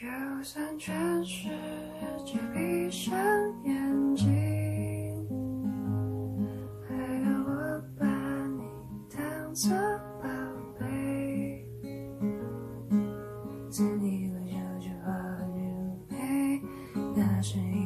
就算全世界闭上眼睛，还要我把你当作宝贝。自以为就是花与玫，那是因。